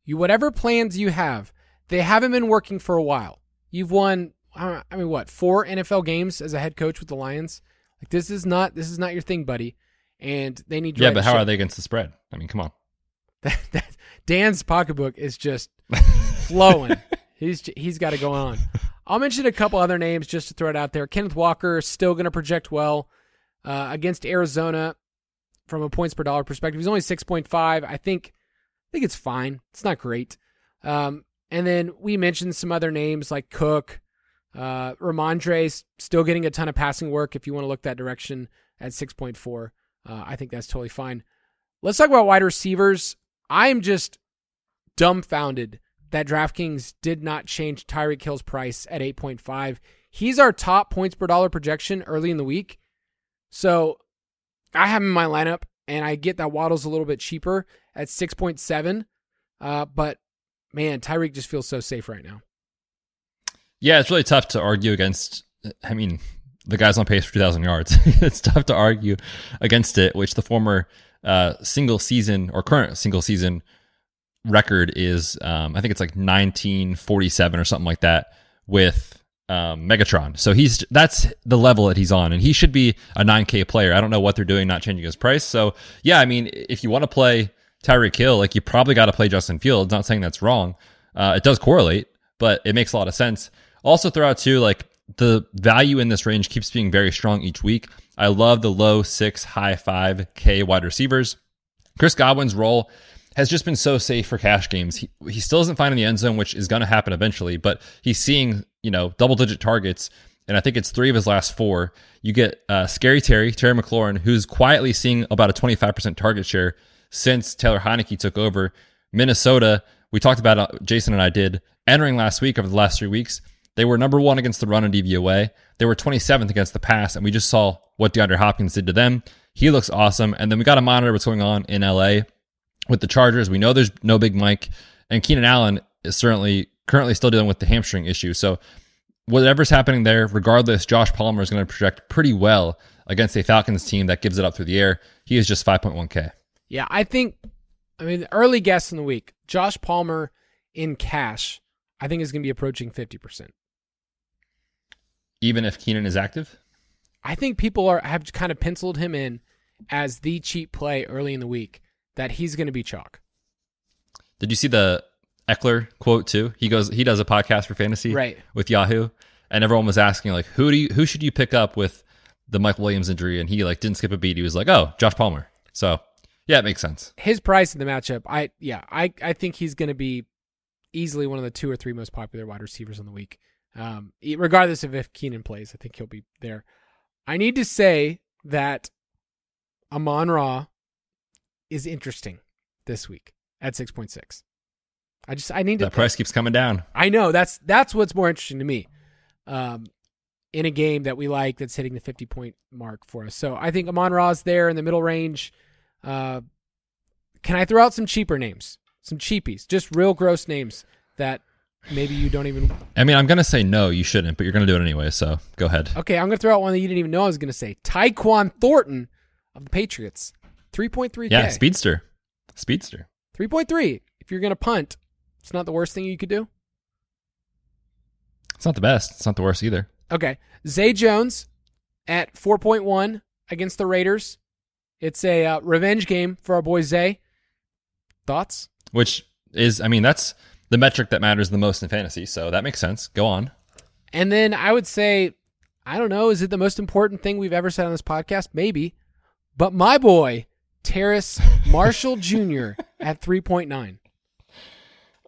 You whatever plans you have, they haven't been working for a while. You've won, I mean, what four NFL games as a head coach with the Lions? Like this is not this is not your thing, buddy. And they need. Yeah, but how are they against the spread? I mean, come on. That, that Dan's pocketbook is just flowing. he's he's got it going on. I'll mention a couple other names just to throw it out there. Kenneth Walker still going to project well uh, against Arizona from a points per dollar perspective. He's only six point five. I think think it's fine. It's not great. Um, and then we mentioned some other names like Cook, uh, Rhamondre's still getting a ton of passing work. If you want to look that direction at six point four, uh, I think that's totally fine. Let's talk about wide receivers. I'm just dumbfounded that DraftKings did not change Tyreek Hill's price at 8.5. He's our top points per dollar projection early in the week. So I have him in my lineup, and I get that Waddle's a little bit cheaper at 6.7. Uh, but man, Tyreek just feels so safe right now. Yeah, it's really tough to argue against. I mean, the guy's on pace for 2,000 yards. it's tough to argue against it, which the former uh, single season or current single season record is um, I think it's like 1947 or something like that with um, Megatron. So he's that's the level that he's on, and he should be a 9K player. I don't know what they're doing, not changing his price. So yeah, I mean, if you want to play Tyreek Hill, like you probably got to play Justin Fields. Not saying that's wrong. Uh, it does correlate, but it makes a lot of sense. Also, throw out too, like the value in this range keeps being very strong each week. I love the low six, high five K wide receivers. Chris Godwin's role has just been so safe for cash games. He, he still isn't finding the end zone, which is going to happen eventually, but he's seeing you know, double digit targets. And I think it's three of his last four. You get uh, Scary Terry, Terry McLaurin, who's quietly seeing about a 25% target share since Taylor Heinicke took over. Minnesota, we talked about, uh, Jason and I did, entering last week over the last three weeks. They were number one against the run and DVOA. They were 27th against the pass, and we just saw what DeAndre Hopkins did to them. He looks awesome. And then we got to monitor what's going on in LA with the Chargers. We know there's no Big Mike, and Keenan Allen is certainly currently still dealing with the hamstring issue. So whatever's happening there, regardless, Josh Palmer is going to project pretty well against a Falcons team that gives it up through the air. He is just 5.1K. Yeah, I think, I mean, early guess in the week, Josh Palmer in cash, I think is going to be approaching 50%. Even if Keenan is active? I think people are have kind of penciled him in as the cheap play early in the week that he's going to be chalk. Did you see the Ekeler quote too? He goes, he does a podcast for fantasy right. with Yahoo, and everyone was asking like, who do you, who should you pick up with the Mike Williams injury? And he like didn't skip a beat. He was like, oh, Josh Palmer. So yeah, it makes sense. His price in the matchup, I yeah, I I think he's going to be easily one of the two or three most popular wide receivers in the week. Um, regardless of if Keenan plays, I think he'll be there. I need to say that Amon-Ra is interesting this week at six point six. I just I need that to. price keeps coming down. I know that's that's what's more interesting to me. Um, in a game that we like that's hitting the 50 point mark for us. So I think Amon-Ra's there in the middle range. Uh, can I throw out some cheaper names? Some cheapies, just real gross names that maybe you don't even. I mean, I'm going to say no, you shouldn't, but you're going to do it anyway. So go ahead. Okay, I'm going to throw out one that you didn't even know I was going to say. Tyquan Thornton of the Patriots. 3.3K. Yeah, speedster. Speedster. 3.3. If you're going to punt, it's not the worst thing you could do. It's not the best. It's not the worst either. Okay. Zay Jones at 4.1 against the Raiders. It's a uh, revenge game for our boy Zay. Thoughts? Which is, I mean, that's the metric that matters the most in fantasy. So that makes sense. Go on. And then I would say, I don't know, is it the most important thing we've ever said on this podcast? Maybe. But my boy, Terrace Marshall Jr. at 3.9.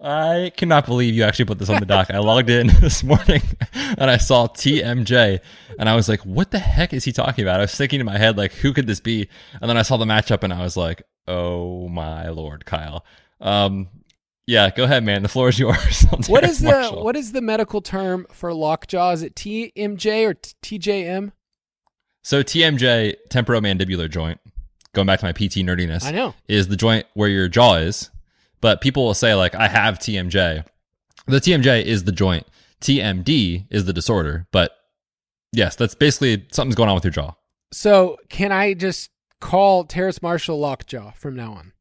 I cannot believe you actually put this on the doc. I logged in this morning and I saw TMJ and I was like, what the heck is he talking about? I was thinking in my head, like, who could this be? And then I saw the matchup and I was like, oh my lord, Kyle. Um, yeah, go ahead, man. The floor is yours. what is the what is the medical term for lockjaw? Is it TMJ or TJM? So TMJ, temporomandibular joint, going back to my PT nerdiness, I know, is the joint where your jaw is. But people will say like, I have TMJ. The TMJ is the joint. TMD is the disorder. But yes, that's basically something's going on with your jaw. So can I just call Terrace Marshall Lockjaw from now on?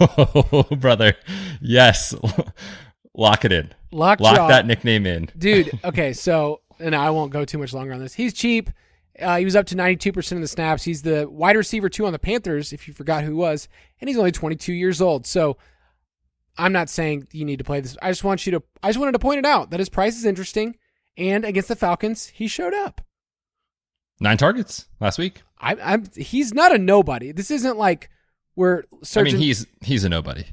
oh, brother. Yes. Lock it in. Lockjaw. Lock that nickname in. Dude, okay, so, and I won't go too much longer on this. He's cheap. Uh, he was up to 92% of the snaps. He's the wide receiver two on the Panthers, if you forgot who he was, and he's only 22 years old. So I'm not saying you need to play this. I just want you to, I just wanted to point it out that his price is interesting. And against the Falcons, he showed up. Nine targets last week. I, I'm, he's not a nobody. This isn't like we're searching. I mean, he's, he's a nobody.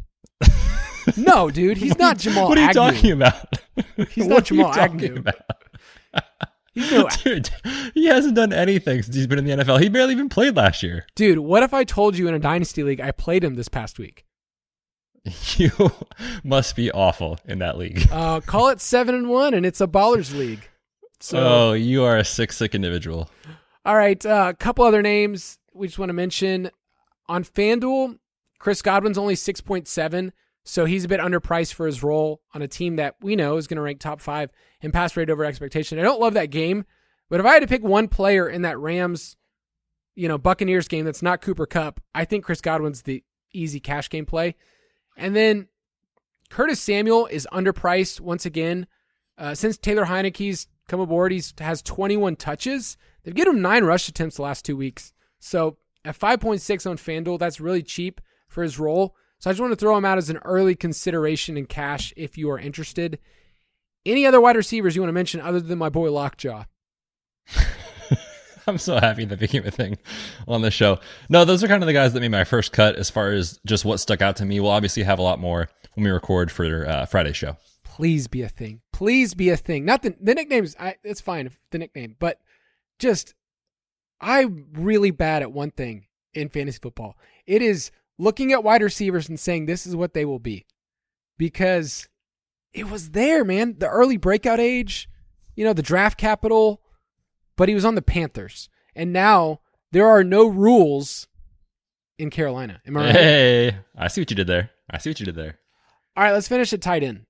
no, dude, he's not Jamal What are you Agnew. talking about? He's What not are you Jamal talking Agnew. about? He's no, Dude, he hasn't done anything since he's been in the NFL. He barely even played last year. dude, what if I told you in a dynasty league I played him this past week? You must be awful in that league. Uh, call it seven and one, and it's a ballers league. So, oh, you are a sick, sick individual. all right, uh, a couple other names we just want to mention on FanDuel. Chris Godwin's only six point seven, so he's a bit underpriced for his role on a team that we know is going to rank top five in pass rate over expectation. I don't love that game, but if I had to pick one player in that Rams, you know, Buccaneers game that's not Cooper Kupp, I think Chris Godwin's the easy cash game play. And then Curtis Samuel is underpriced once again. Uh, since Taylor Heinicke's come aboard, he's has 21 touches. They've given him nine rush attempts the last two weeks. So at 5.6 on FanDuel, that's really cheap for his role. So I just want to throw him out as an early consideration in cash if you are interested. Any other wide receivers you want to mention other than my boy Lockjaw? I'm so happy that became a thing on the show. No, those are kind of the guys that made my first cut as far as just what stuck out to me. We'll obviously have a lot more when we record for uh, Friday's show. Please be a thing. please be a thing. Not the the nicknames. I, it's fine the nickname, but just I'm really bad at one thing in fantasy football. It is looking at wide receivers and saying this is what they will be, because it was there, man. The early breakout age, you know, the draft capital, but he was on the Panthers, and now there are no rules in Carolina. Am I right? Hey, I see what you did there. I see what you did there. All right, let's finish at tight end.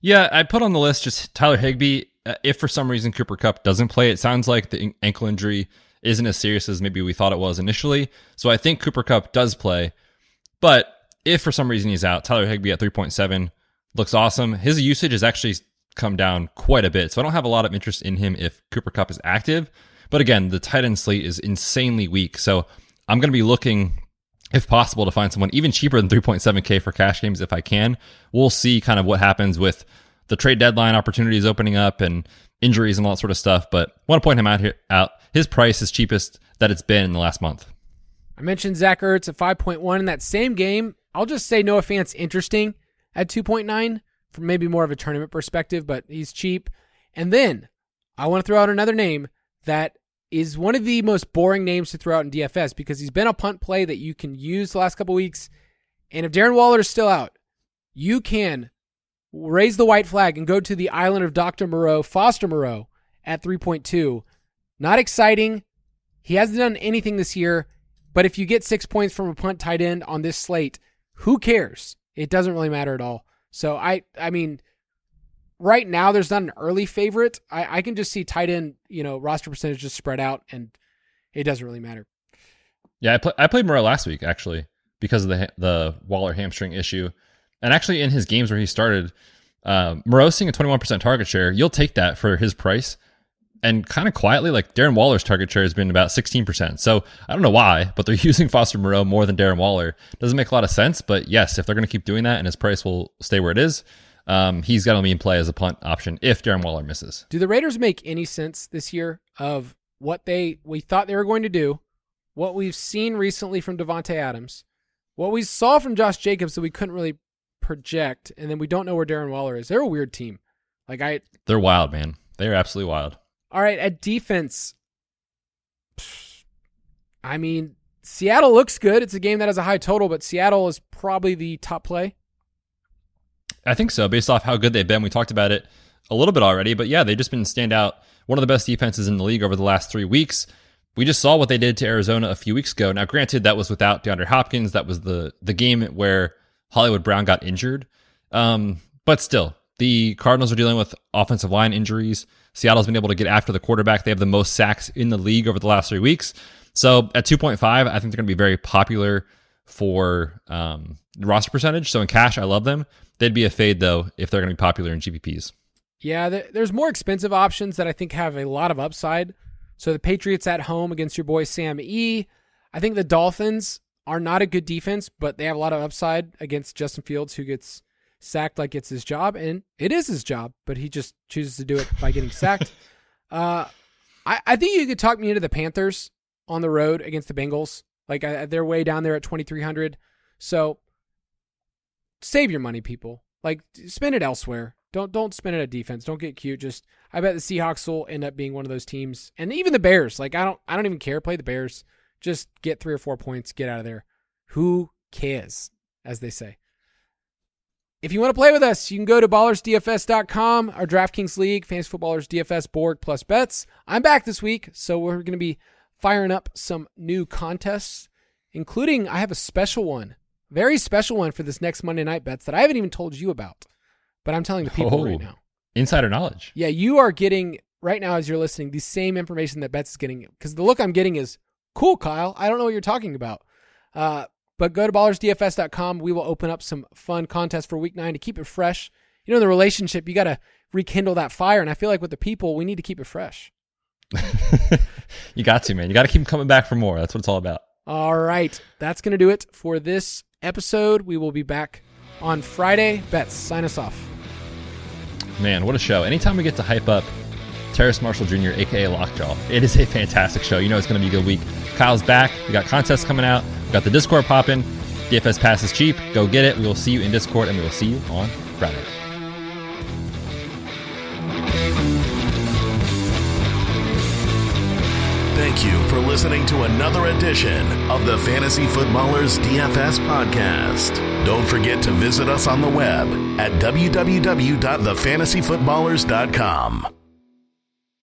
Yeah, I put on the list just Tyler Higbee. Uh, if for some reason Cooper Kupp doesn't play, it sounds like the ankle injury isn't as serious as maybe we thought it was initially. So I think Cooper Kupp does play. But if for some reason he's out, Tyler Higbee at 3.7 looks awesome. His usage is actually come down quite a bit. So I don't have a lot of interest in him if Cooper Kupp is active. But again, the tight end slate is insanely weak. So I'm going to be looking if possible, to find someone even cheaper than 3.7K for cash games if I can. We'll see kind of what happens with the trade deadline opportunities opening up and injuries and all that sort of stuff. But I want to point him out here out. His price is cheapest that it's been in the last month. I mentioned Zach Ertz at 5.1 in that same game. I'll just say Noah Fant's interesting at 2.9 from maybe more of a tournament perspective, but he's cheap. And then I want to throw out another name that is one of the most boring names to throw out in DFS because he's been a punt play that you can use the last couple weeks. And if Darren Waller is still out, you can raise the white flag and go to the island of Dr. Moreau, Foster Moreau at 3.2. Not exciting. He hasn't done anything this year, but if you get six points from a punt tight end on this slate, who cares? It doesn't really matter at all. So I, I mean, right now there's not an early favorite. I, I can just see tight end, you know, roster percentage just spread out, and it doesn't really matter. Yeah, I, I played Moreau last week actually because of the the Waller hamstring issue, and actually in his games where he started, uh, Moreau seeing a 21% target share. You'll take that for his price. And kind of quietly, like Darren Waller's target share has been about 16%. So I don't know why, but they're using Foster Moreau more than Darren Waller. Doesn't make a lot of sense, but yes, if they're going to keep doing that and his price will stay where it is, um, he's got to be in play as a punt option if Darren Waller misses. Do the Raiders make any sense this year of what they we thought they were going to do, what we've seen recently from Davante Adams, what we saw from Josh Jacobs that we couldn't really project, and then we don't know where Darren Waller is. They're a weird team. Like I, they're wild, man. They're absolutely wild. All right, at defense, I mean, Seattle looks good. It's a game that has a high total, but Seattle is probably the top play. I think so, based off how good they've been. We talked about it a little bit already, but yeah, they've just been stand out. One of the best defenses in the league over the last three weeks. We just saw what they did to Arizona a few weeks ago. Now, granted, that was without DeAndre Hopkins. That was the the game where Hollywood Brown got injured. Um, but still, the Cardinals are dealing with offensive line injuries. Seattle's been able to get after the quarterback. They have the most sacks in the league over the last three weeks. So at 2.5, I think they're going to be very popular for um, roster percentage. So in cash, I love them. They'd be a fade though if they're going to be popular in GPPs. Yeah, there's more expensive options that I think have a lot of upside. So the Patriots at home against your boy Sam E. I think the Dolphins are not a good defense, but they have a lot of upside against Justin Fields, who gets sacked like it's his job, and it is his job, but he just chooses to do it by getting sacked. uh, I, I think you could talk me into the Panthers on the road against the Bengals. Like uh, they're way down there at 2,300. So save your money, people. Like spend it elsewhere. Don't don't spend it at defense. Don't get cute. Just I bet the Seahawks will end up being one of those teams, and even the Bears. Like I don't I don't even care. Play the Bears. Just get three or four points. Get out of there. Who cares, as they say. If you want to play with us, you can go to ballersdfs.com, our DraftKings League, Fantasy Footballers DFS board plus bets. I'm back this week, so we're going to be firing up some new contests, including I have a special one very special one for this next Monday night Betts that I haven't even told you about, but I'm telling the people oh, right now. Insider knowledge. Yeah, you are getting right now as you're listening the same information that Betts is getting because the look I'm getting is cool, Kyle. I don't know what you're talking about. Uh, but go to ballersdfs.com. We will open up some fun contests for week nine to keep it fresh. You know, the relationship, you got to rekindle that fire. And I feel like with the people, we need to keep it fresh. you got to, man. You got to keep coming back for more. That's what it's all about. All right. That's going to do it for this episode. We will be back on Friday. Betts, sign us off. Man, what a show. Anytime we get to hype up Terrace Marshall Jr., aka Lockjaw. It is a fantastic show. You know it's going to be a good week. Kyle's back. We got contests coming out. We got the Discord popping. DFS Pass is cheap. Go get it. We will see you in Discord, and we will see you on Friday. Thank you for listening to another edition of the Fantasy Footballers DFS Podcast. Don't forget to visit us on the web at www.thefantasyfootballers.com.